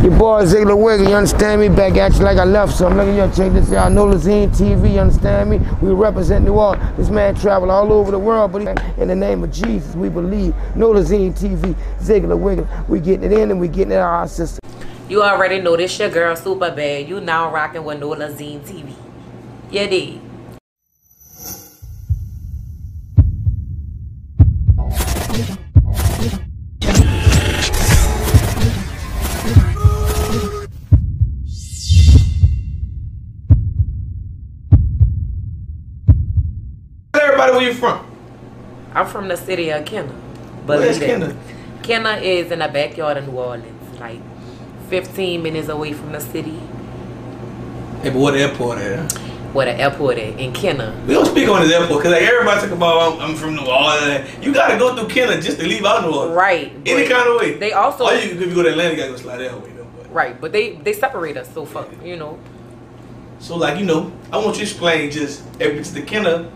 Your boy Ziggler Wiggle, you understand me? Back at you like I left some. Look at you, check this out. No Lazine TV, you understand me? We represent New Orleans. This man traveled all over the world, but he, in the name of Jesus, we believe. No Lazine TV, Ziggler Wiggle. We getting it in and we getting it out our system. You already know this your girl SupahBadd. You now rocking with No Lazine TV. Yeah, did. From? I'm from the city of Kenner. Where's Believe it. Kenner? Kenner is in the backyard of New Orleans, like 15 minutes away from the city. Hey, but what airport at? Where the airport at in Kenner. We don't speak on this airport because like everybody talk about I'm, I'm from New Orleans. You gotta go through Kenner just to leave out New Orleans. Right. Any kind of way. They also Or you, if you go to Atlanta, you gotta go slide that way though. But. right, but they they separate us so fuck, you know. So like you know, I want you to explain just if it's the Kenner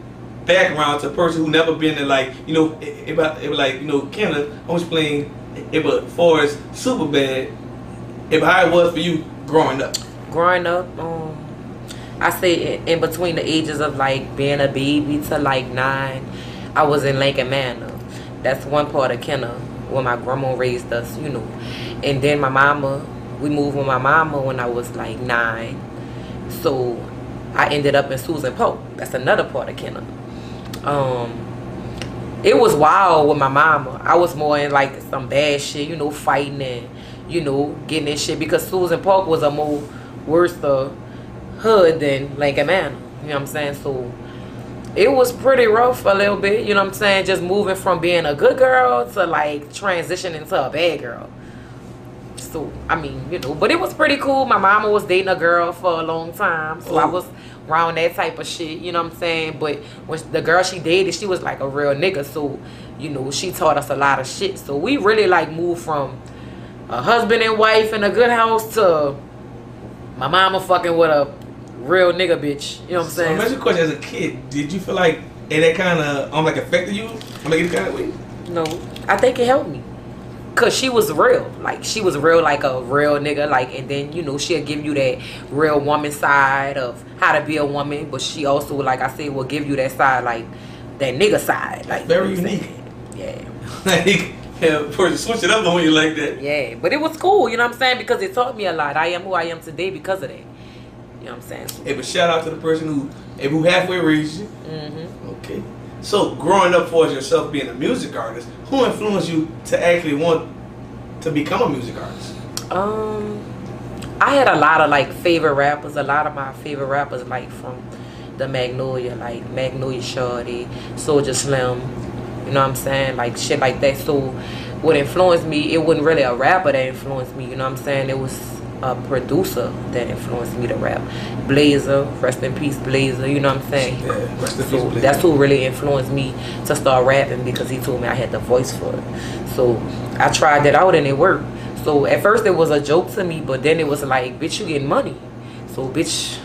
background to a person who never been in like you know I- like you know Kenner, I want you to explain if as far as SupahBadd, if how it was for you growing up. Growing up, um, I say in, in between the ages of like being a baby to like nine, I was in Lincoln Manor. That's one part of Kenner where my grandma raised us, you know. And then my mama, we moved with my mama when I was like nine. So I ended up in Susan Pope. That's another part of Kenner. Um, it was wild with my mama. I was more in like some bad shit, you know, fighting and you know getting in shit because Susan Park was a more worse uh, hood than Lincoln Manor. You know what I'm saying? So it was pretty rough a little bit. You know what I'm saying? Just moving from being a good girl to like transitioning to a bad girl. So I mean, you know, but it was pretty cool. My mama was dating a girl for a long time, so I Oh. was around that type of shit. You know what I'm saying? But when the girl she dated, she was like a real nigga. So you know, she taught us a lot of shit. So we really like moved from a husband and wife in a good house to my mama fucking with a real nigga bitch. You know what I'm So saying? imagine a question as a kid, did you feel like it that kind of um like affected you? I'm like kind of way. No, I think it helped me. Cause she was real, like she was real, like a real nigga, like, and then you know she'll give you that real woman side of how to be a woman, but she also, like I said, will give you that side, like that nigga side, like Very you know unique. saying? Like yeah, person switch it up on you like that. Yeah, yeah, but it was cool, you know what I'm saying, because it taught me a lot. I am who I am today because of that. You know what I'm saying? Hey, but shout out to the person who hey, who halfway raised you. Mm-hmm. Okay. So growing up for yourself being a music artist, who influenced you to actually want to become a music artist? Um, I had a lot of like favorite rappers. A lot of my favorite rappers, like from the Magnolia, like Magnolia Shorty, Soldier Slim. You know what I'm saying? Like shit like that. So, what influenced me? It wasn't really a rapper that influenced me. You know what I'm saying? It was a producer that influenced me to rap. Blazer, rest in peace, Blazer. You know what I'm saying? Yeah, rest in So peace, that's who really influenced me to start rapping because he told me I had the voice for it. So I tried that out and it worked. So at first it was a joke to me, but then it was like, bitch, you getting money. So bitch,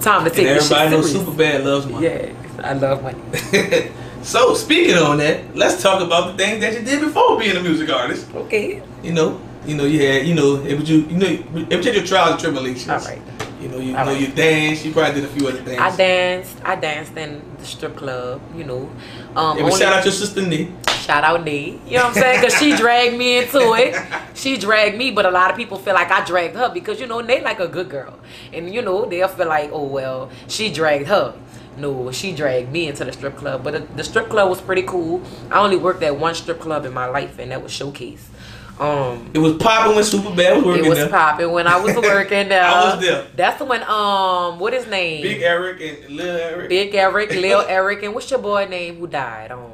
time to take And this shit everybody knows. SupahBadd loves money. Yeah, I love money. so speaking on that, let's talk about the things that you did before being a music artist. Okay. You know, you know, you had, you know, it was you, you know, it was your trials and tribulations. All right. You know, you All know, right. you danced. You probably did a few other things. I danced. I danced in the strip club. You know. Um, Yeah, shout out your sister Nee. Shout out Nee. You know what I'm saying? Because she dragged me into it. She dragged me, but a lot of people feel like I dragged her because, you know, they like a good girl. And, you know, they'll feel like, oh, well, she dragged her. No, she dragged me into the strip club. But the, the strip club was pretty cool. I only worked at one strip club in my life, and that was Showcase. Um, It was popping when SupahBadd was working it was popping when I was working there. I was there. That's when, um, what his name? Big Eric and Lil Eric. Big Eric, Lil Eric, and what's your boy name who died? Um,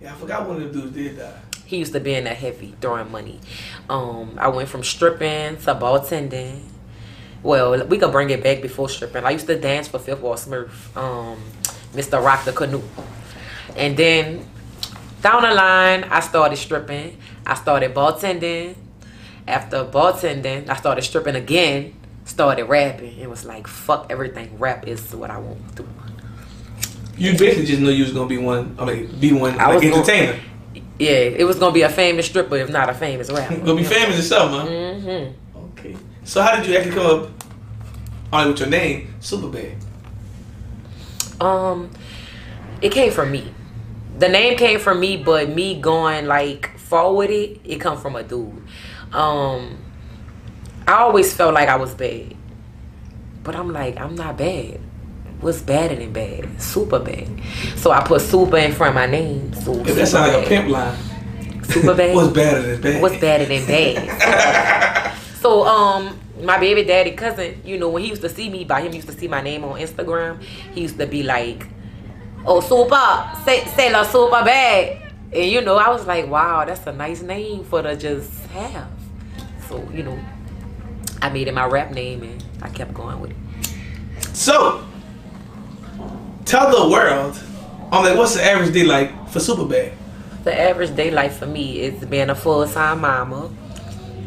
Yeah, I forgot one of the dudes did die. He used to be in that heavy throwing money. Um, I went from stripping to bartending. Well, we could bring it back before stripping. I used to dance for Fifth Wall Smurf, um, Mr. Rock the Canoe. And then down the line, I started stripping. I started bartending. After bartending, I started stripping again. Started rapping. It was like, fuck everything. Rap is what I want to do. You basically just knew you was gonna be one. I mean, be one I like was gonna- entertainer. Yeah, it was gonna be a famous stripper, if not a famous rapper. Gonna be famous or something, huh? Mm-hmm. Okay. So how did you actually come up only with your name, SupahBadd? Um, it came from me. The name came from me, but me going like forward it, it come from a dude. Um, I always felt like I was bad, but I'm like I'm not bad. What's badder than bad? Super bad. So I put super in front of my name. So If that sounds like a pimp line. Super bad. What's better than bad? What's better than bad? so um my baby daddy cousin, you know, when he used to see me, by him used to see my name on Instagram, he used to be like, Oh super, say say la super bad. And you know, I was like, Wow, that's a nice name for to just have. So, you know, I made it my rap name and I kept going with it. So, tell the world, I'm like, what's the average day like for SupahBadd? The average day life for me is being a full time mama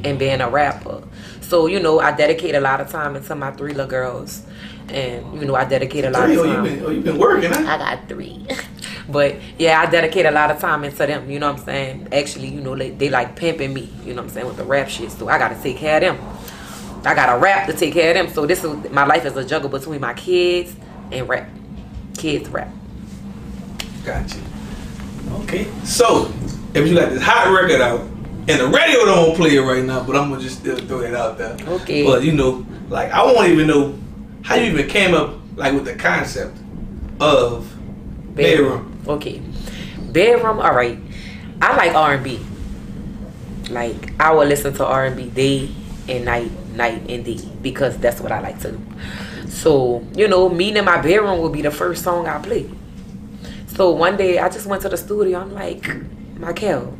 and being a rapper. So, you know, I dedicate a lot of time into my three little girls. And, you know, I dedicate a lot Three, of oh, time. been, oh, you been working, huh? I got three. but yeah, I dedicate a lot of time into them, you know what I'm saying? Actually, you know, they, they like pimping me, you know what I'm saying, with the rap shit. So I gotta take care of them. I gotta rap to take care of them. So this is my life is a juggle between my kids and rap. Kids rap. Gotcha. Okay. So, if you got this hot record out, and the radio don't play it right now, but I'm gonna just still throw that out there. Okay. But you know, like I won't even know how you even came up like with the concept of bedroom. Okay. Bedroom, all right. I like R&B. Like I will listen to R&B day and night, night and day because that's what I like to do. So, you know, me in my bedroom will be the first song I play. So one day I just went to the studio. I'm like, Michael,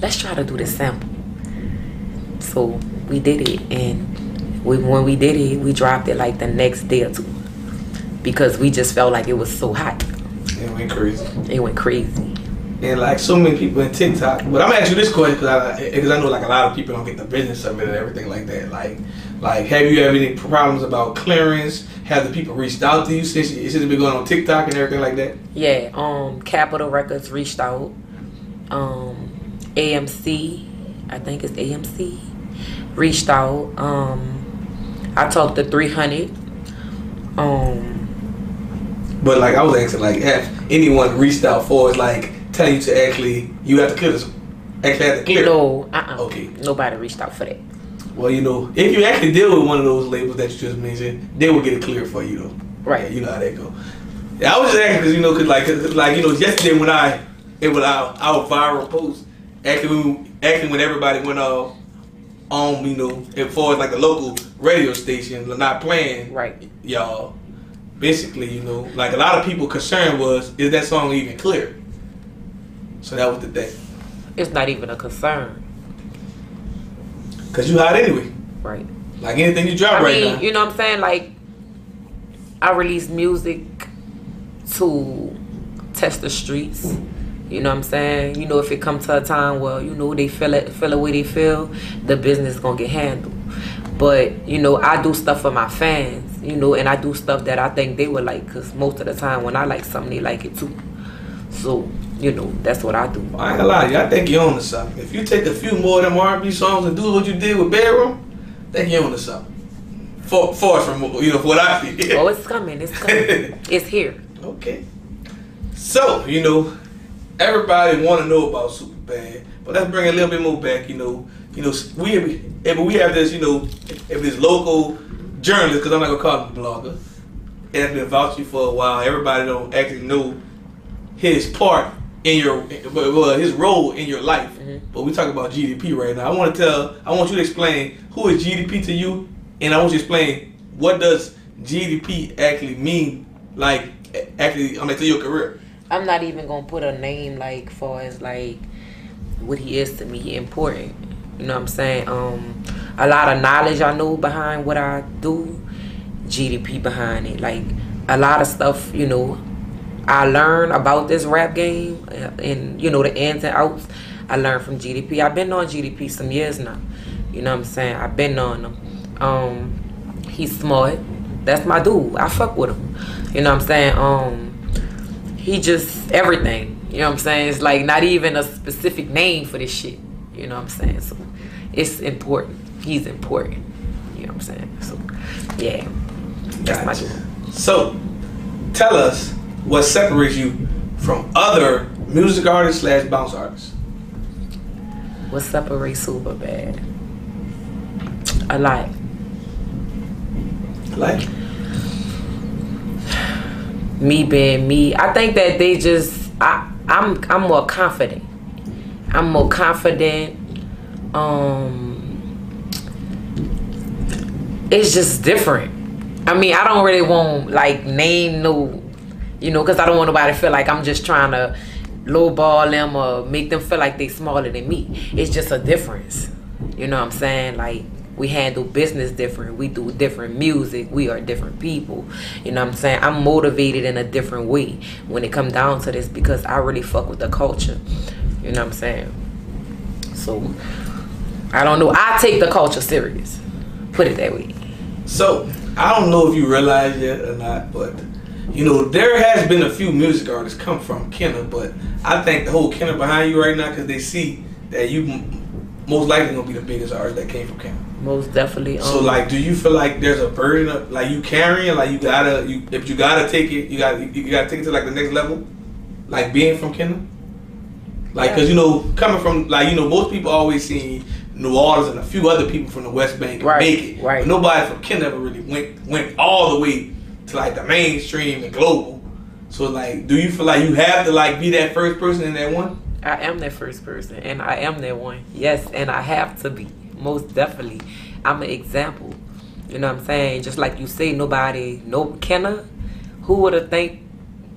let's try to do this sample. So we did it, and we, when we did it, we dropped it like the next day or two because we just felt like it was so hot. It went crazy. It went crazy. And like so many people in TikTok, but I'm gonna ask you this question because I, because I know like a lot of people don't get the business of it and everything like that. Like, like have you had any problems about clearance? Have the people reached out to you since since it's been going on TikTok and everything like that? Yeah, um, Capitol Records reached out. Um, AMC, I think it's AMC, reached out. Um, I talked to 300. Um, But like I was asking, like have anyone reached out for it, like telling you to actually you have to clear this, actually have to clear. no, uh-uh. Okay. Nobody reached out for that. Well, you know, if you actually deal with one of those labels that you just mentioned, they will get it clear for you though. Right. Yeah, you know how that go. Yeah, I was just asking because you know, cause like, cause like you know, yesterday when I it was our, our viral post, actually when actually when everybody went off on you know, as far as like the local radio stations are not playing Right. y'all. Basically, you know, like a lot of people concern was is that song even clear? So that was the thing. It's not even a concern. Cause you hot anyway. Right. Like anything you drop I right mean, now. you know what I'm saying? Like, I release music to test the streets. You know what I'm saying? You know, if it come to a time where you know they feel it, feel the way they feel, the business gonna get handled. But you know, I do stuff for my fans. You know, and I do stuff that I think they would like. Cause most of the time, when I like something, they like it too. So you know, that's what I do. I ain't gonna lie to you, I think you're on to something. If you take a few more of them R&B songs and do what you did with Bedroom, I think you're on to something. For, far from, you know, what I feel. Oh, it's coming. It's coming. it's here. Okay. So, you know, everybody want to know about SupahBadd, but let's bring a little bit more back. You know, you know, we if we have this, you know, if this local journalist, because I'm not gonna call him a blogger, it has been vouching for a while. Everybody don't actually know his part in your, well, his role in your life. Mm-hmm. But we talk about GDP right now. I want to tell, I want you to explain who is GDP to you, and I want you to explain what does GDP actually mean, like actually, I mean, to your career. I'm not even gonna put a name like far as like what he is to me important. You know what I'm saying? Um a lot of knowledge I know behind what I do, GDP behind it. Like a lot of stuff, you know, I learned about this rap game uh, and you know the ins and outs. I learned from GDP. I've been on GDP some years now. You know what I'm saying? I've been on him. Um, he's smart. That's my dude. I fuck with him. You know what I'm saying? Um, he just everything. You know what I'm saying? It's like not even a specific name for this shit. You know what I'm saying? So it's important. he's important. You know what I'm saying? So yeah, that's my Gotcha. dude. So, tell us what separates you from other music artists slash bounce artists. What separates SupahBadd? A lot. Like, me being me. I think that they just I I'm I'm more confident. I'm more confident. Um it's just different. I mean, I don't really want like name no you know, cuz I don't want nobody to feel like I'm just trying to lowball them or make them feel like they smaller than me. It's just a difference. You know what I'm saying? Like we handle business different. We do different music. We are different people. You know what I'm saying? I'm motivated in a different way when it come down to this because I really fuck with the culture. You know what I'm saying? So I don't know. I take the culture serious. Put it that way. so I don't know if you realize yet or not, but you know there has been a few music artists come from Kenner, but I think the whole Kenner behind you right now because they see that you most likely gonna be the biggest artist that came from Kenner. Most definitely. Um, So like, do you feel like there's a burden of like you carrying like you gotta you if you gotta take it you got to you gotta take it to like the next level, like being from Kenner. Like, cause you know coming from like you know most people always see New Orleans and a few other people from the West Bank Right, make it. right. But nobody from Kenner ever really went went all the way to like the mainstream and global. So like, do you feel like you have to like be that first person in that one? I am that first person, and I am that one. Yes, and I have to be. Most definitely, I'm an example. You know what I'm saying? Just like you say, nobody, no Kenner. Who would have think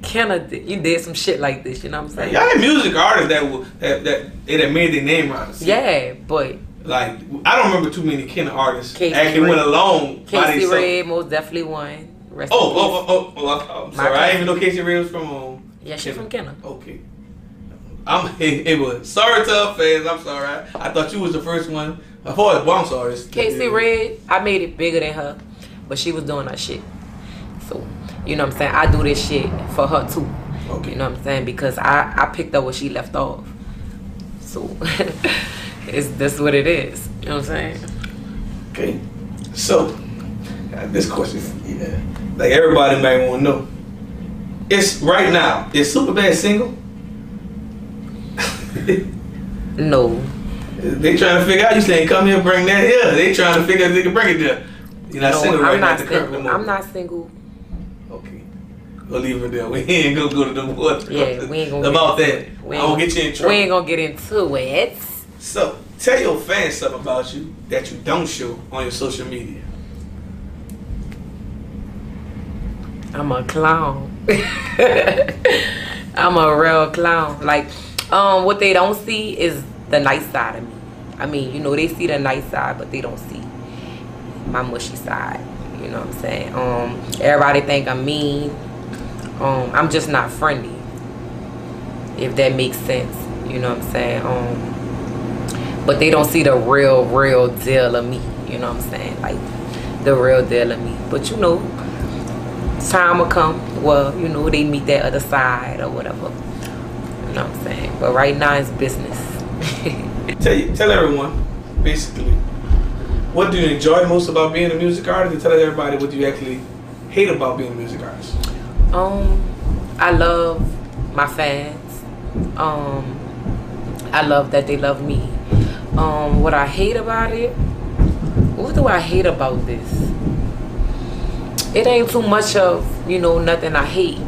Kenner did, you did some shit like this? You know what I'm saying? Y'all had music artists that will that that they that made their name around the. Yeah, but Like I don't remember too many Kenner artists Casey actually Red. went alone by Casey. Red most definitely won. Rest Oh, oh, oh, oh, oh, I'm My sorry. I didn't even know Casey Red was from um. Yeah, she from Kenner. Okay. I'm it, it was sorry to her fans. I'm sorry. I, I thought you was the first one. As far as bounce artists. Casey Red, I made it bigger than her, but she was doing that shit. So, you know what I'm saying? I do this shit for her too. Okay. You know what I'm saying? Because I, I picked up where she left off. So, it's that's what it is. You know what I'm saying? Okay. So, uh, this question, yeah, like everybody might want to know. It's right now. Is SupahBadd single? No. they trying to figure out. You saying come here, bring that here. They trying to figure out if they can bring it there. You're not no, single right I'm now. not current single. I'm not single. We'll leave it there. We ain't gonna go to the what Yeah, we ain't gonna about get that. into. We I'm ain't- gonna get you in trouble. We ain't gonna get into it. So tell your fans something about you that you don't show on your social media. I'm a clown. I'm a real clown. Like, um, what they don't see is the nice side of me. I mean, you know, they see the nice side, but they don't see my mushy side. You know what I'm saying? Um, everybody think I'm mean. Um, I'm just not friendly. If that makes sense. You know what I'm saying? Um, but they don't see the real, real deal of me. You know what I'm saying? Like the real deal of me. But you know, time will come. Well, you know, they meet that other side or whatever. You know what I'm saying? But right now it's business. Tell you, tell everyone, basically, what do you enjoy most about being a music artist, and tell everybody what you actually hate about being a music artist. Um, I love my fans. Um, I love that they love me. Um, what I hate about it, what do I hate about this? It ain't too much of, you know, nothing I hate.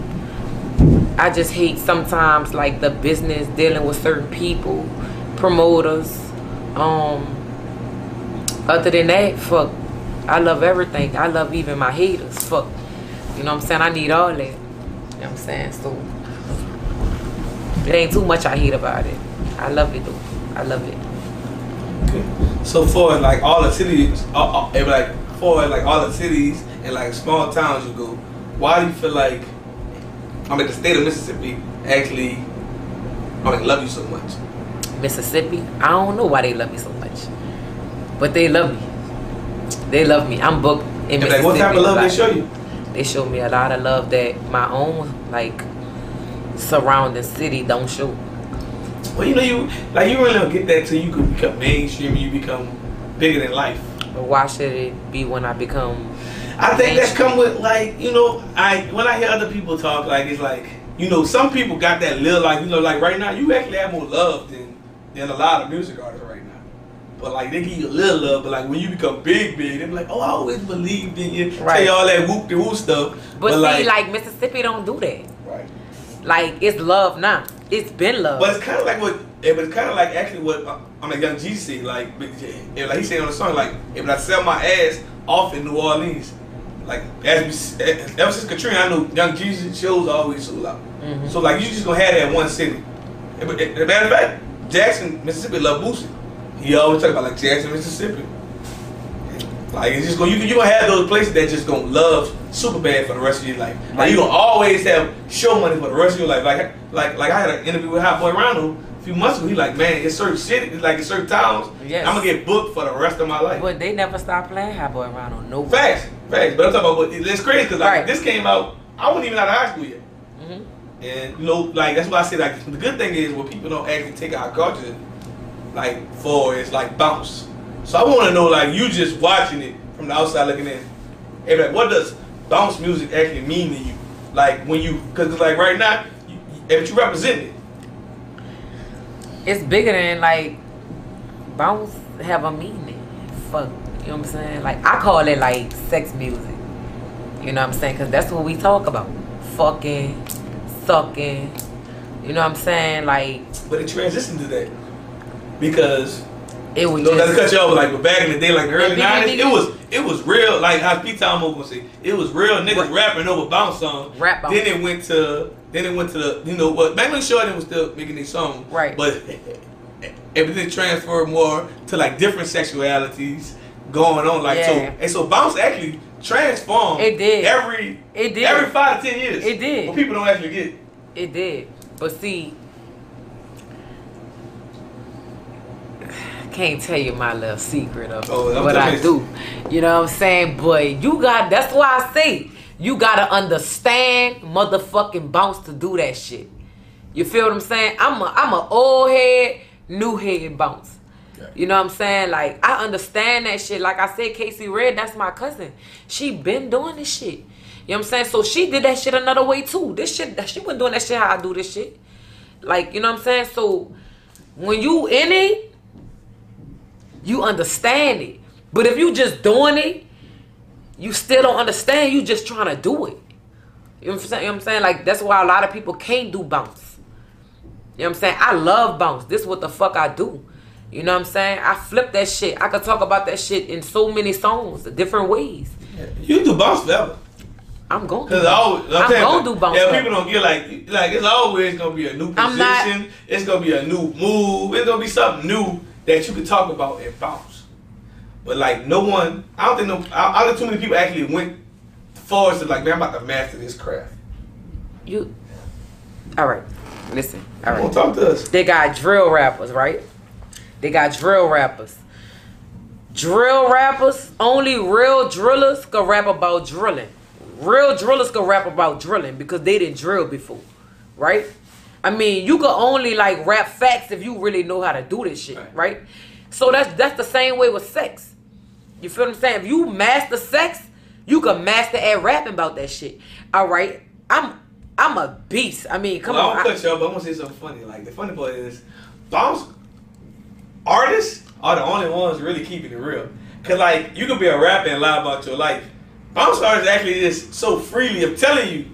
I just hate sometimes like the business dealing with certain people, promoters. Um, other than that, fuck, I love everything. I love even my haters. Fuck, you know what I'm saying? I need all that. You know what I'm saying? So it ain't too much I hate about it. I love it though. I love it. Okay. So for like all the cities, uh, uh, eh, like for like all the cities and like small towns you go, why do you feel like I mean the state of Mississippi actually I mean love you so much? Mississippi, I don't know why they love me so much, but they love me. They love me. I'm booked in And like Mississippi. what type of love they show you? They show me a lot of love that my own like surrounding city don't show. Well, you know, you like you really don't get that till you could become mainstream. You become bigger than life. But why should it be when I become? I think that's mainstream? come with like you know I when I hear other people talk like it's like you know some people got that little like you know like right now you actually have more love than than a lot of music artists. But like they give you a little love, but like when you become big, big, they be like, oh, I always believed in you. Tell Right. you all that whoop de whoop stuff. But, see, like, Mississippi don't do that. right. Like it's love now. It's been love. But it's kind of like what, it was kind of like actually what uh, I mean, Young Jeezy said. Like, if, like he said on the song, like if I sell my ass off in New Orleans, like as we, s- eh, ever since Katrina, I know Young Jeezy shows always sold out. Mhm. So like you just gonna have that one city. But, as a matter of fact, Jackson, Mississippi, love Boosie. He always talk about like Jackson, Mississippi. Like it's just gonna you you gonna have those places that just gonna love SupahBadd for the rest of your life. Like you gonna always have show money for the rest of your life. Like like like I had an interview with Hot Boy Ronald a few months ago. He like man, it's certain cities, like in certain towns. Yes. I'm gonna get booked for the rest of my life. But they never stop playing Hot Boy on no Facts, facts. But I'm talking about what it's crazy because like Right. this came out. I wasn't even out of high school yet. hmm And you know, like that's why I say like the good thing is when people don't actually take our culture like for is like bounce. So I want to know like you just watching it from the outside looking in. Hey, like, what does bounce music actually mean to you? Like when you, cause it's like right now, you, you, if you represent it, It's bigger than like bounce have a meaning. Fuck, you know what I'm saying? Like I call it like sex music. You know what I'm saying? Cause that's what we talk about. Fucking, sucking. You know what I'm saying? Like but it transitioned to that because it was no, that's cut you off. Like, but back in the day, like early Yeah, nineties, it was it was real. Like how Pete Tom gonna say, it was real niggas rapping over bounce songs. Rap bounce. Then it went to then it went to the you know what Magnolia Shorty was still making these songs. Right. But everything transferred more to like different sexualities going on. Like so and so bounce actually transformed. It did. every It did. every five to ten years. It did. But people don't actually get. it. It did. But see, can't tell you my little secret of Oh, what I do. You know what I'm saying? But you got that's why I say you gotta understand motherfucking bounce to do that shit. You feel what I'm saying? I'm a I'm a old head, new head bounce. You know what I'm saying? Like I understand that shit. Like I said, Casey Red, that's my cousin. She been doing this shit. You know what I'm saying? So she did that shit another way too. This shit, she wasn't doing that shit how I do this shit. Like you know what I'm saying? So when you in it, you understand it. But if you just doing it, you still don't understand. You just trying to do it. You know what I'm saying? You know I'm saying? Like that's why a lot of people can't do bounce. You know what I'm saying? I love bounce. This is what the fuck I do. You know what I'm saying? I flip that shit. I could talk about that shit in so many songs, different ways. You do bounce forever. I'm going Cause to. always, I'm, I'm gonna do bounce Yeah, people don't get like like it's always gonna be a new I'm not- position. It's gonna be a new move. It's gonna be something new that you could talk about and bounce. But like no one, I don't think no, I, I don't think too many people actually went forward to like, man, I'm about to master this craft. You. All right. Listen. all right. Right. talk to us. They got drill rappers, right? They got drill rappers. Drill rappers, only real drillers can rap about drilling. Real drillers can rap about drilling because they didn't drill before, right? I mean, you can only like rap facts if you really know how to do this shit, Right. right? So that's that's the same way with sex. You feel what I'm saying? If you master sex, you can master at rapping about that shit. All right, I'm I'm a beast. I mean, come well, on. I'm I- gonna cut you off, but I'm gonna say something funny. Like the funny part is, bounce artists are the only ones really keeping it real. Cause like you could be a rapper and lie about your life. Bounce artists actually is so freely of telling you.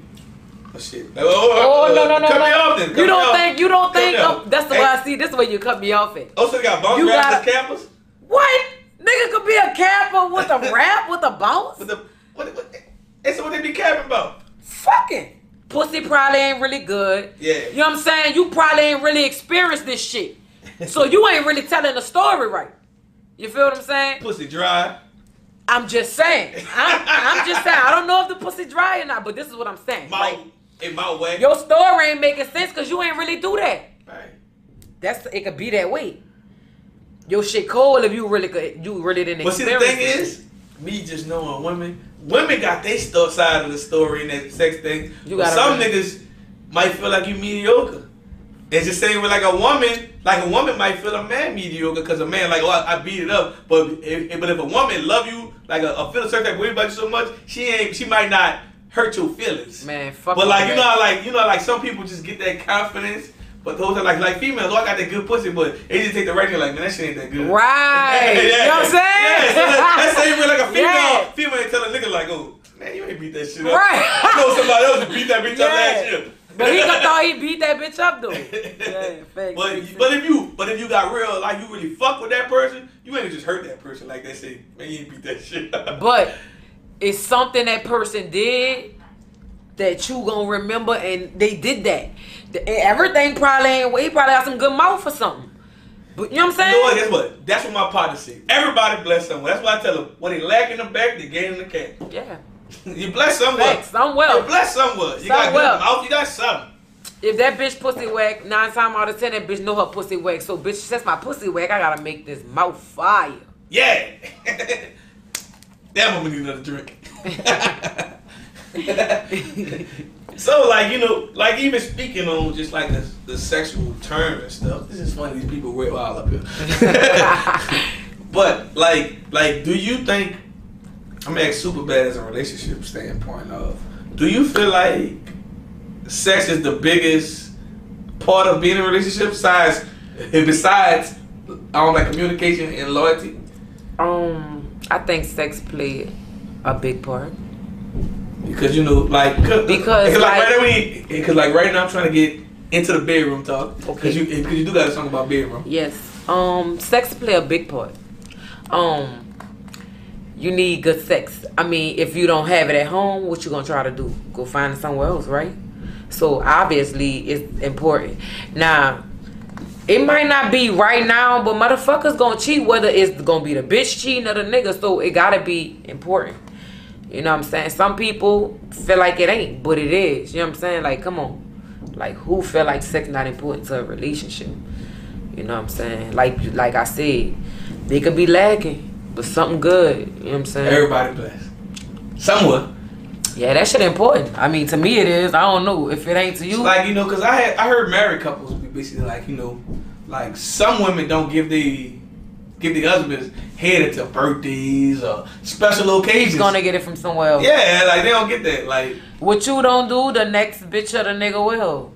Oh shit! Oh, Oh no no no cut no! me off then. Cut you don't off. think you don't Cut think oh, that's the Hey, way I see. This is where you cut me off at. Oh, so they got bounce You rappers gotta- as campers? What nigga could be a capper with a rap with a bounce? With the what? what it's what they be capping about. Fucking pussy probably ain't really good. Yeah. You know what I'm saying? You probably ain't really experienced this shit, so you ain't really telling the story right. You feel what I'm saying? Pussy dry. I'm just saying. I'm, I'm just saying. I don't know if the pussy dry or not, but this is what I'm saying. Mouth Like in my way. your story ain't making sense because you ain't really do that. Right. That's it could be that way. Your shit cold if you really could you really didn't But see, the thing is, me just knowing women, women got their side of the story in that sex thing. You gotta some really- niggas might feel like you mediocre. It's the same with like a woman. Like a woman might feel a man mediocre because a man like, oh, I, I beat it up. But if, but if a woman love you like a, a feel a certain type of way about you so much, she ain't. She might not hurt your feelings. Man, fuck But like you that. know, how, like you know, like some people just get that confidence. But those are like like females. Oh, I got that good pussy, but they just take the right thing. Like man, that shit ain't that good. Right. You know what I'm saying? Yeah, so that- that's the same way like a female. Yeah. Female tell a nigga like, oh man, you ain't beat that shit up. Right. I know somebody else beat that bitch up last year. But he thought he beat that bitch up though. Yeah. But but if you but if you got real like you really fuck with that person, you ain't just hurt that person like they say, man, you ain't beat that shit. up. But it's something that person did that you gonna remember, and they did that. The- Everything probably ain't. He probably got some good mouth for something. But you know what I'm You know what? saying? Guess what? That's what my partner say. Everybody bless someone. That's why I tell them when they lack in the back, they gain in the cat. Yeah. you bless someone. Some You well. bless someone. You got Somewhere. good mouth. You got something. If that bitch pussy whack, nine times out of ten, that bitch know her pussy whack. So bitch, since my pussy whack, I gotta make this mouth fire. Yeah. Damn, I'm gonna need another drink. so, like, you know, like even speaking on just like the, the sexual term and stuff, this is funny. These people way wild up here. but like, like, do you think? I'm gonna ask SupahBadd as a relationship standpoint of. Do you feel like sex is the biggest part of being in a relationship besides besides um like communication and loyalty? Um, I think sex played a big part. Because you know, like cause, Because, like, like- right now, because like right now I'm trying to get into the bedroom talk. Okay. Because you because you do got a song about bedroom. Yes. Um, sex play a big part. Um, you need good sex. I mean, if you don't have it at home, what you gonna try to do? Go find it somewhere else, right? So obviously it's important. Now, it might not be right now, but motherfuckers gonna cheat whether it's gonna be the bitch cheating or the nigga. So it gotta be important. You know what I'm saying? Some people feel like it ain't, but it is. You know what I'm saying? Like, come on. Like, who feel like sex not important to a relationship? You know what I'm saying? Like, like I said, they could be lacking, but something good. You know what I'm saying? Everybody blessed. Somewhat. Yeah, that shit important. I mean, to me it is. I don't know if it ain't to you. Like you know, because I had I heard married couples basically like you know, like some women don't give the give the husbands head until birthdays or special occasions. He's gonna get it from somewhere else. yeah, like they don't get that. Like What you don't do, the next bitch or the nigga will.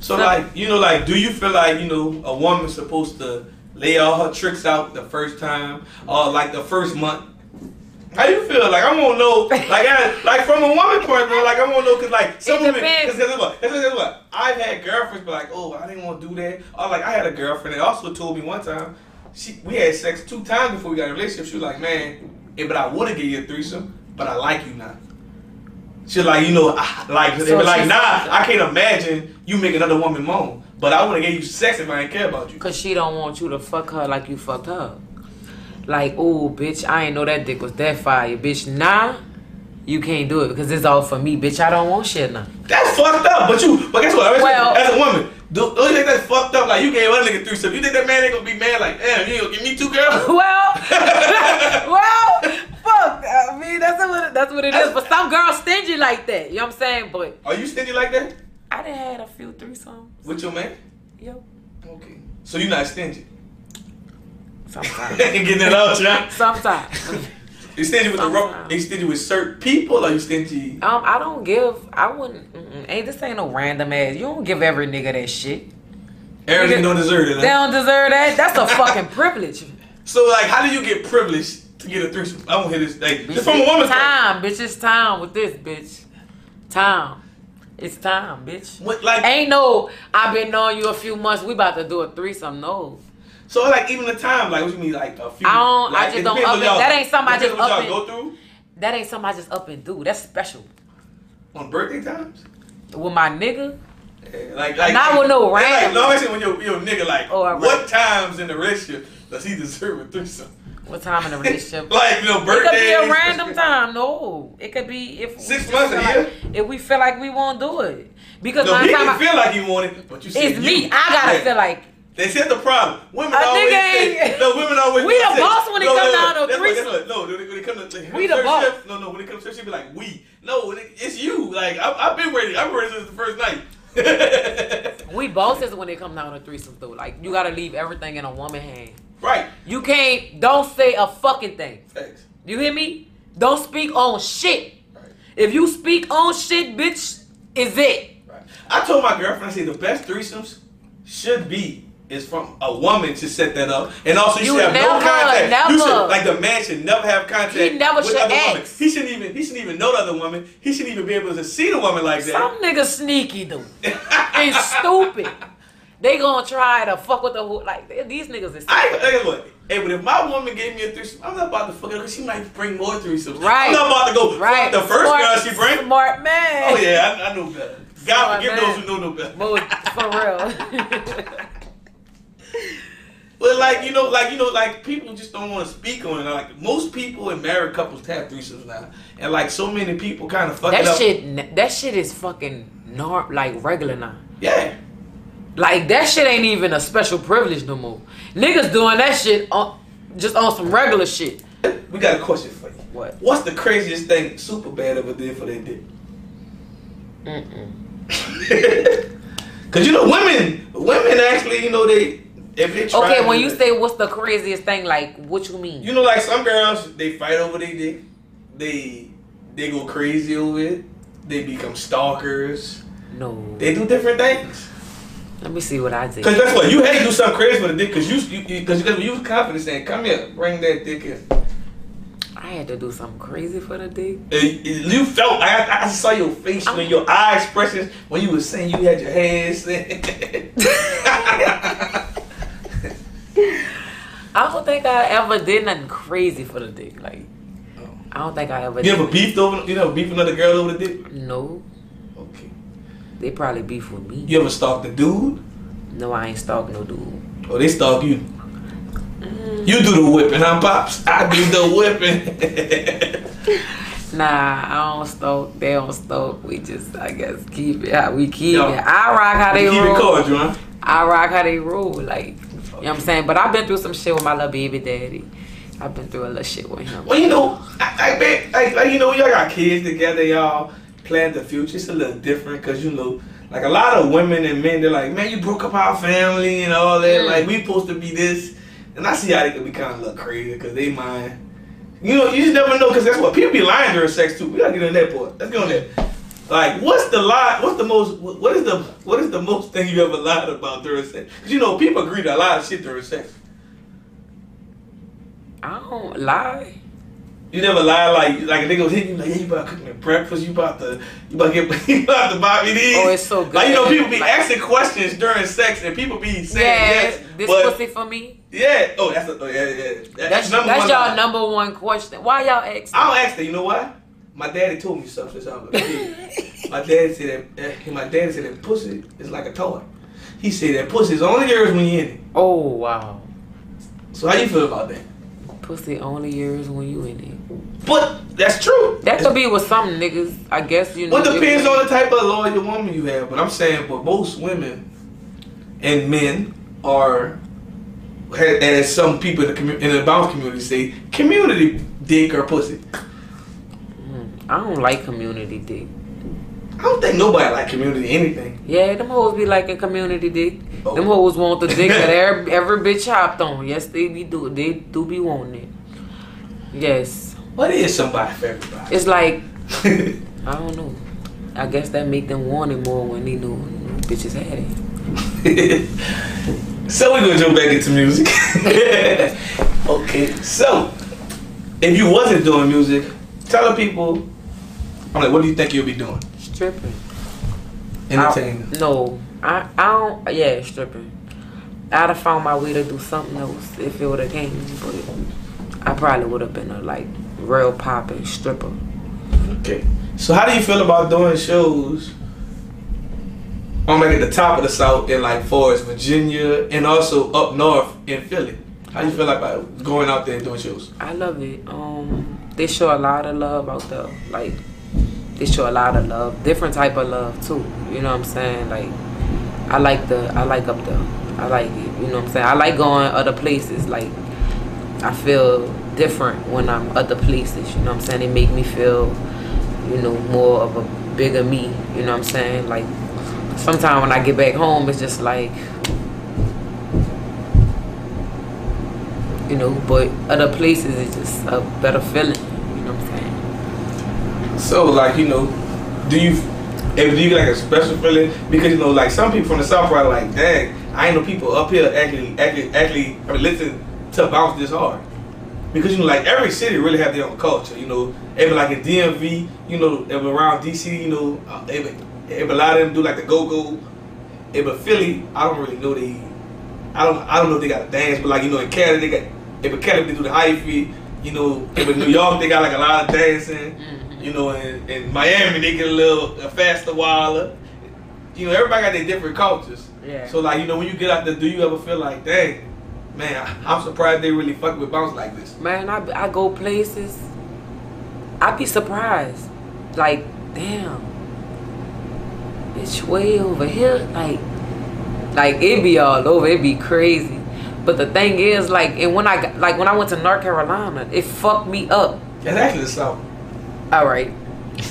so, So- like you know, like do you feel like you know a woman's supposed to lay all her tricks out the first time or like the first month? How you feel? Like I want to know, like I, like from a woman point of view, like I want to know because like some women, because guess what? Guess? Guess what? I've had girlfriends be like, oh, I didn't want to do that. Or like I had a girlfriend that also told me one time, she we had sex two times before we got in a relationship. She was like, man, yeah, but I would have gave you a threesome, but I like you now. She like, you know, I, like, they So be like, nah, I can't imagine you make another woman moan. But I want to gave you sex if I didn't care about you. Cause she don't want you to fuck her like you fucked her. Like, oh, bitch, I ain't know that dick was that fire, bitch. Nah, you can't do it because it's all for me, bitch. I don't want shit now. That's fucked up. But you, but guess what? Well- as a woman, do, don't you think that's fucked up? Like you gave other nigga threesome. You think that man ain't gonna be mad? Like, damn, you ain't gonna give me two girls? well, well, fuck. I mean, that's what that's what it is. But some girls stingy like that. You know what I'm saying? But Are you stingy like that I done had a few threesomes. with your man? Yep. Okay. So you're not stingy. Sometimes. Getting it out, John. sometimes. You stingy with the Sometimes. You stingy with certain people, or you stingy? Um, I don't give. I wouldn't. Ain't this ain't no random ass. You don't give every nigga that shit. Everything don't deserve it. They don't deserve that. That's a fucking privilege. So like, how do you get privileged to get a threesome? I don't hear this. Like, just from a woman's point. time, bitch. It's time with this, bitch. Time. It's time, bitch. What, like, Ain't no. I've been knowing you a few months. We about to do a threesome. No. So like even the time, like what you mean, like a few? I don't- I like, just don't up on That ain't something I just what up y'all go through That ain't something I just up and do. That's special. on birthday times. With my nigga. Yeah, Like, like Not with no Like, random. no, I'm saying when your your nigga like, Oh, what times in the relationship does he deserve a threesome? What time in the relationship? Like you know, It could be a random time. No, it could be if we Six months a feel year? like- if we feel like we won't do it because No, the time can I, feel like he want it, but you said it's you. me. I gotta Yeah. feel like They said the problem. Women A always say, no, women always We the say- boss when it no, come no, down to threesome. No, when it, when it comes to We the boss. shift- no, no, when it comes to she be like we. No, it, it's you. Like I, I've been ready. I've been ready since the first night. we bosses when it comes down to threesomes though. Like you gotta leave everything in a woman hand. Right. You can't. Don't say a fucking thing. Thanks. You hear me? Don't speak on shit. Right. If you speak on shit, bitch, is it? Right. I told my girlfriend, I said the best threesomes should be is from a woman to set that up, and also you, You should have no never, contact. You should like the man should never have contact. He never with should other women. He shouldn't even. He shouldn't even know the other woman. He shouldn't even be able to see the woman like that. Some niggas sneaky though. and stupid. They gonna try to fuck with the whole like these niggas is I ain't, hey, look, hey, but if my woman gave me a threesome, I'm not about to fuck her because she might bring more threesomes. Right. I'm not about to go right. the first Smart- girl she bring. Smart man. Oh yeah, I, I know better. God forgive those who know no better. Most, for real. But like you know, like you know, like people just don't want to speak on it. Like most people in married couples have threesomes now, and like so many people kind of fuck that up. shit that shit is fucking norm like regular now. Yeah. Like that shit ain't even a special privilege no more. Niggas doing that shit on just on some regular shit. We got a question for you. What? What's the craziest thing SupahBadd ever did for their dick? Mm-mm. Cause you know women, women actually, you know they if they try Okay, when you that- say what's the craziest thing, like what you mean? you know, like some girls, they fight over their dick. They they go crazy over it. They become stalkers. no. They do different things. Let me see what I did. Cause that's what you had to do something crazy for the dick. Cause you, you, cause you, you was confident saying, "Come here, bring that dick in." I had to do something crazy for the dick. You felt. I, I saw your face when your eye expressions when you was saying you had your hands. I don't think I ever did nothing crazy for the dick. Like I don't think I ever you ever beefed over? You never beefed another girl over the dick? No. Okay. They probably beef with me. You ever stalked a dude? No, I ain't stalk no dude. Oh, they stalk you? Mm. You do the whipping, huh, pops? I do the whipping. Nah, I don't stalk. They don't stalk. We just, I guess, keep it how we keep Yo, it. I rock how they Keep it roll. cordial, huh? I rock how they rule. Like, you know what I'm saying? But I've been through some shit with my little baby daddy. I've been through a little shit with him. Well, you know, I, I bet, like, like, you know, y'all got kids together, y'all plan the future. It's a little different because, you know, like a lot of women and men, they're like, man, you broke up our family and all that. Mm. Like, we supposed to be this. And I see how they could be kind of look crazy because they mind. You know, you just never know because that's what people be lying during sex too. We gotta get on that part. Let's get on that. Like, what's the lie? What's the most? What is the what is the most thing you ever lied about during sex? Because you know, people agree to a lot of shit during sex. I don't lie. You never lie like like a nigga was hitting you like, yeah, you about to cook me breakfast, you about to you about to get you about to buy me these. Oh, it's so good. Like you know, people be Like- asking questions during sex and people be saying Yeah, yes. this but pussy for me. yeah, oh that's a, oh, yeah yeah. That's, that's one That's y'all lie. number one question. Why y'all ask? I don't ask that. You know why? My daddy told me something since I was a kid. my daddy said that. Uh, my daddy said that pussy is like a toy. He said that pussy is only yours when you're in it. Oh wow, So how you feel about that? pussy only yours when you in it. But that's true. That could be with some niggas. I guess you know. Well, it it- depends on the type of loyal woman you have. But I'm saying, but most women and men are, as some people in the commu- in the bounce community say, community dick or pussy. I don't like community dick. I don't think nobody like community anything. Yeah, them hoes be liking community dick. Oh. Them hoes want the dick that every, every bitch hopped on. Yes, they be do they do be wanting it. Yes, What is somebody for everybody? it's like I don't know. I guess that make them want it more when they know, know bitches had it. so we're gonna jump back into music. okay, so if you wasn't doing music, tell the people. I'm like, what do you think you'll be doing? Stripping. Entertaining. No, I I don't. Yeah, stripping. I'd have found my way to do something else if it would have came, but I probably would have been a like real popping stripper. Okay. So how do you feel about doing shows on like at the top of the South in like Forest, Virginia, and also up north in Philly? How do you feel about going out there and doing shows? I love it. Um, they show a lot of love out there. Like they show a lot of love, different type of love too. You know what I'm saying? Like I like the I like up there. I like it. You know what I'm saying? I like going other places. Like I feel different when I'm other places. You know what I'm saying? They make me feel, you know, more of a bigger me. You know what I'm saying? Like sometimes when I get back home, it's just like, you know. But other places, it's just a better feeling. You know what I'm saying? So like you know, do you if do you get like a special feeling because you know like some people from the south are like, dang, I ain't know people up here actually actually actually I mean, listen to bounce this hard. Because you know, like every city really have their own culture. You know, even like in DMV, you know, around DC, you know, uh, every, every a lot of them do like the go go. Every Philly, I don't really know they. I don't I don't know if they got a dance, but like you know in Canada they got every Canada they do the high hyphy. You know, every New York they got like a lot of dancing. Mm-hmm. You know, in, in Miami they get a little a faster wilder. You know, everybody got their different cultures. Yeah. So like you know when you get out there, do you ever feel like, dang, man, I'm surprised they really fuck with bounce like this. Man, I, I go places. I be surprised. Like, damn. It's way over here. Like, like it be all over. It be crazy. But the thing is, like, and when I got, like when I went to North Carolina, it fucked me up. That's actually the South. All right.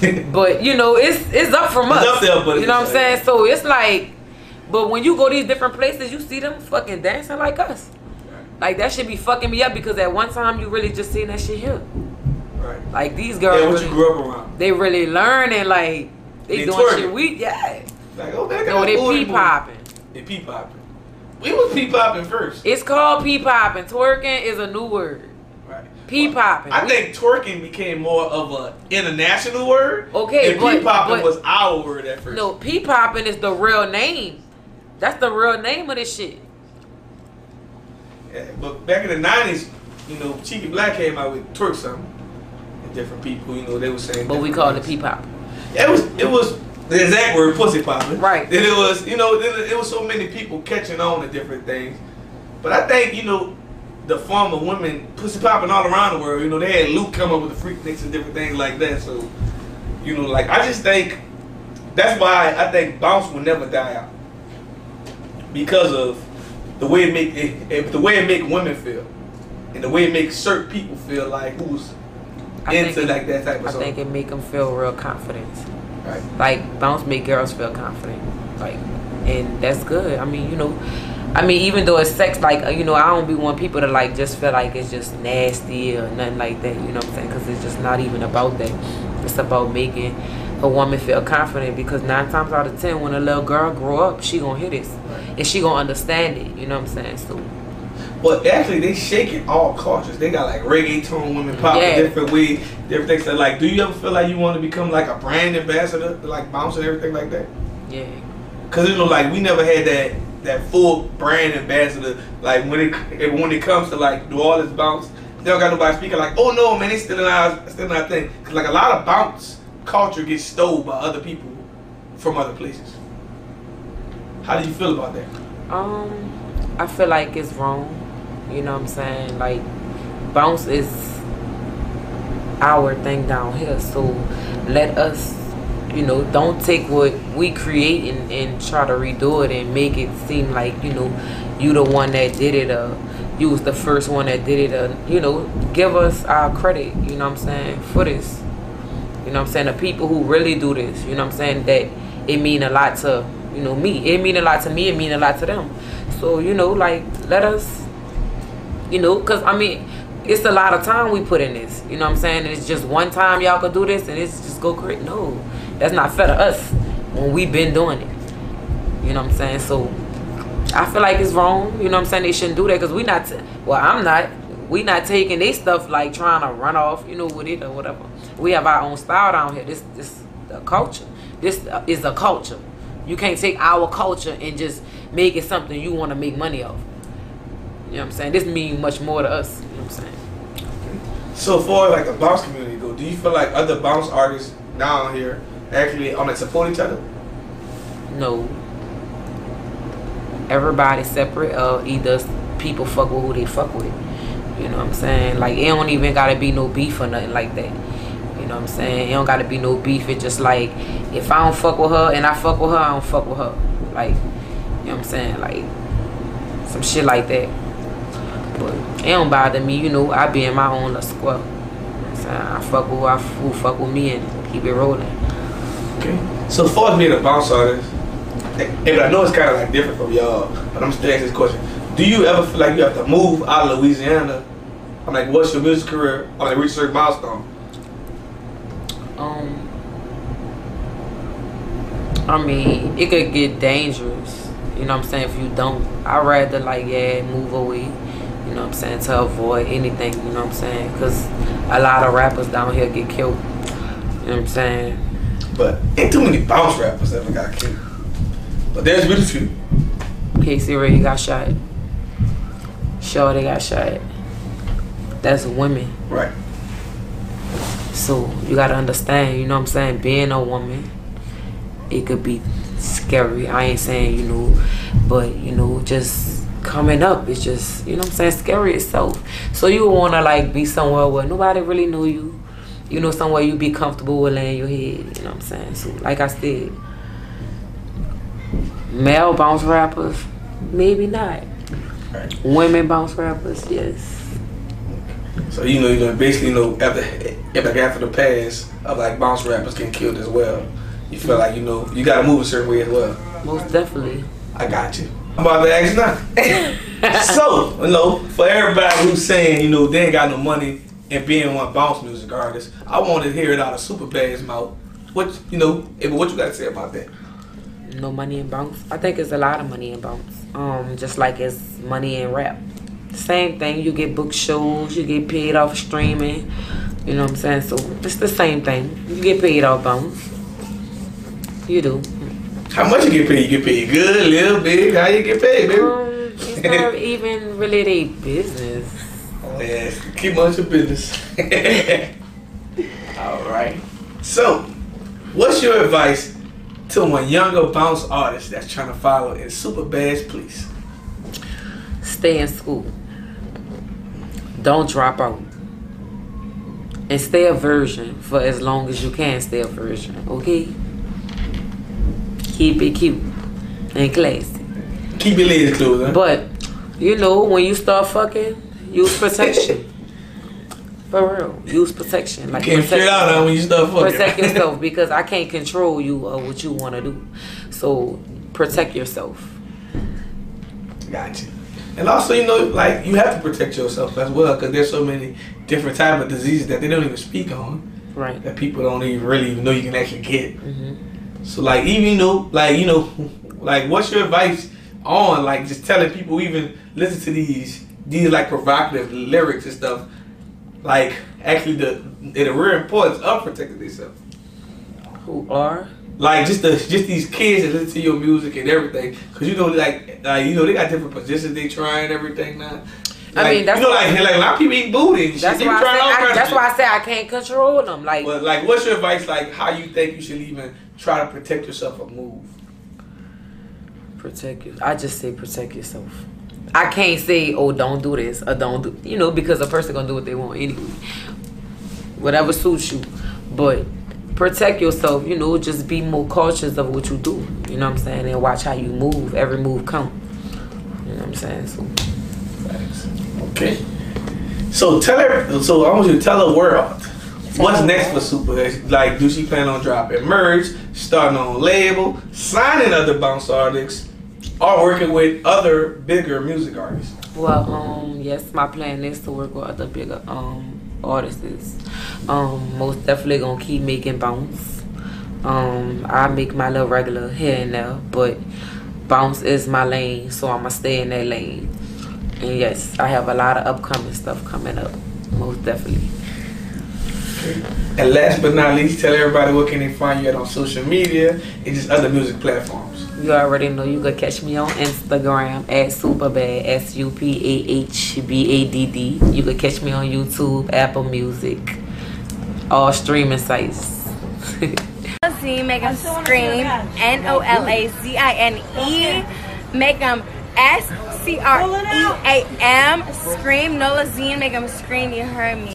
But you know, it's it's up from It's us. up there, but you know what I'm saying? So it's like, but when you go these different places, you see them fucking dancing like us. Like that should be fucking me up because at one time you really just seen that shit here. right. Like these girls, Yeah, what really, you grew up around. they really learning. Like they, They doing twerking. shit. We yeah. Like, oh, that No, they pee popping. They pee popping. We was pee popping first. It's called pee popping. Twerking is a new word. Pee Well, popping. I think twerking became more of a international word. Okay, and but- pee popping but- was our word at first. No, pee popping is the real name. That's the real name of this shit. Yeah, but back in the nineties, you know, Cheeky Blakk came out with twerk something. And different people, you know, they were saying. But we different call it pee popping. It was it was the exact word pussy popping. Right. Then it was you know it was so many people catching on to different things. But I think you know the form of women pussy popping all around the world. You know they had Luke come up with the Freakniks and different things like that. So you know like I just think that's why I think bounce will never die out because of the way it make it, it- the way it make women feel and the way it makes certain people feel like who's I into it- like that type of I song. think it make them feel real confident. right. Like bounce make girls feel confident. Like, and that's good. I mean, you know, I mean, even though it's sex, like uh, you know, I don't be want people to like just feel like it's just nasty or nothing like that. You know what I'm saying? Because it's just not even about that. It's about making a woman feel confident. Because nine times out of ten, when a little girl grow up, she gonna hit this, and she gonna understand it. You know what I'm saying? So But actually, they shaking all cultures. They got like reggaeton women popping Yeah. different ways, different things. So, like, do you ever feel like you want to become like a brand ambassador, like bounce and everything like that? yeah, Cause you know, like we never had that that full brand ambassador. Like when it when it comes to like New Orleans bounce, they don't got nobody speaking like, oh no, man, it's still not still our thing. Cause like a lot of bounce culture gets stole by other people from other places. How do you feel about that? Um, I feel like it's wrong. You know what I'm saying? Like, bounce is our thing down here. So let us, you know, don't take what we create and, and try to redo it and make it seem like, you know, you the one that did it or you was the first one that did it or, you know, give us our credit, you know what I'm saying, for this. You know what I'm saying? The people who really do this, you know what I'm saying, that it mean a lot to, you know, me. It mean a lot to me, it mean a lot to them. So, you know, like, let us, you know, because, I mean, it's a lot of time we put in this. You know what I'm saying? It's just one time y'all could do this and it's just go crazy. No, that's not fair to us when we've been doing it. You know what I'm saying? So, I feel like it's wrong. You know what I'm saying? They shouldn't do that because we not, well, I'm not. We not taking they stuff like trying to run off, you know, with it or whatever. We have our own style down here. This, this, the culture. This is a culture. You can't take our culture and just make it something you want to make money off. You know what I'm saying? This mean much more to us. You know what I'm saying? So for like the bounce community though, do you feel like other bounce artists down here actually on like support each other? No. Everybody separate. Uh, either people fuck with who they fuck with. You know what I'm saying? Like it don't even gotta be no beef or nothing like that. You know what I'm saying? It don't gotta be no beef. It's just like if I don't fuck with her and I fuck with her, I don't fuck with her. Like, you know what I'm saying? Like some shit like that. But it don't bother me. You know, I be in my own little square. You know I'm saying? I fuck with who, I, who fuck with me and keep it rolling. Okay. So for being a bounce artist, but I know it's kind of like different from y'all, but I'm still asking this question. Do you ever feel like you have to move out of Louisiana? I'm like, what's your music career? I'm like, reach a certain milestone. Um, I mean, it could get dangerous. You know what I'm saying? If you don't, I'd rather like yeah, move away. You know what I'm saying to avoid anything. You know what I'm saying? Because a lot of rappers down here get killed. You know what I'm saying? But ain't too many bounce rappers ever got killed. But there's been a few. Casey Ray got shot. Shorty got shot. That's women. Right. So you gotta understand, you know what I'm saying? Being a woman, it could be scary. I ain't saying, you know, but you know, just coming up it's just, you know what I'm saying, scary itself. So you wanna like be somewhere where nobody really know you. You know, somewhere you be comfortable with laying your head, you know what I'm saying? So like I said, male bounce rappers, maybe not. Right. Women bounce rappers, yes. So you know, you know, basically, you know, after like after the past of like bounce rappers getting killed as well, you feel like you know you gotta move a certain way as well. Most definitely. I got you. I'm about to ask now. so, you know, for everybody who's saying, you know, they ain't got no money and being one bounce music artist, I want to hear it out of SupahBadd's mouth. What you know, what you got to say about that? no money in bounce. I think it's a lot of money in bounce. Um, just like it's money in rap. Same thing. You get book shows. You get paid off streaming. You know what I'm saying? So it's the same thing. You get paid off bounce. You do. How much you get paid? You get paid good, little, big. How you get paid, baby? Um, it's not even really their business. Keep on your business. All right. So, what's your advice to a younger bounce artist that's trying to follow in SupahBadd's please? Stay in school. Don't drop out. And stay a virgin for as long as you can stay a virgin, okay? Keep it cute and classy. Keep your legs closed, huh? But, you know, when you start fucking, use protection. For real. Use protection. Like Can't figure it out when you start fucking. protect yourself because I can't control you or what you want to do. So protect yourself. Gotcha. And also, you know, like you have to protect yourself as well because there's so many different type of diseases that they don't even speak on Right. that people don't even really even know you can actually get. hmm So like even though like you know, like what's your advice on like just telling people even listen to these these like provocative lyrics and stuff, like actually the the real importance of protecting themselves. Who are? Like just the just these kids that listen to your music and everything, cause you know like like you know they got different positions they try and everything now. I mean, that's you know like like a lot of people eat booty and shit. That's why I trying say I, that's why I say I can't control them. Like But like, what's your advice? Like, how you think you should even try to protect yourself or move? protect you. I just say protect yourself. I can't say oh don't do this or don't do you know because a person gonna do what they want anyway. Whatever suits you, but protect yourself. You know, just be more cautious of what you do. You know what I'm saying, and watch how you move. Every move count. You know what I'm saying. So Okay. So tell her. So I want you to tell the world what's next for Super. Like, do she plan on dropping merch, starting on label, signing other bounce artists, or working with other bigger music artists? Well, um, yes, my plan is to work with other bigger um artists. Um, most definitely gonna keep making bounce. Um, I make my little regular here and there, but bounce is my lane, so I'ma stay in that lane. And yes, I have a lot of upcoming stuff coming up, most definitely. And last but not least, tell everybody what can they find you at on social media and just other music platforms. You already know you can catch me on Instagram at SupahBadd, S U P A H B A D D. You can catch me on YouTube, Apple Music, all streaming sites. Z, make them scream. N O L A Z I N E. Make them S C R E A M. Scream. Nola Z, make them scream. You heard me.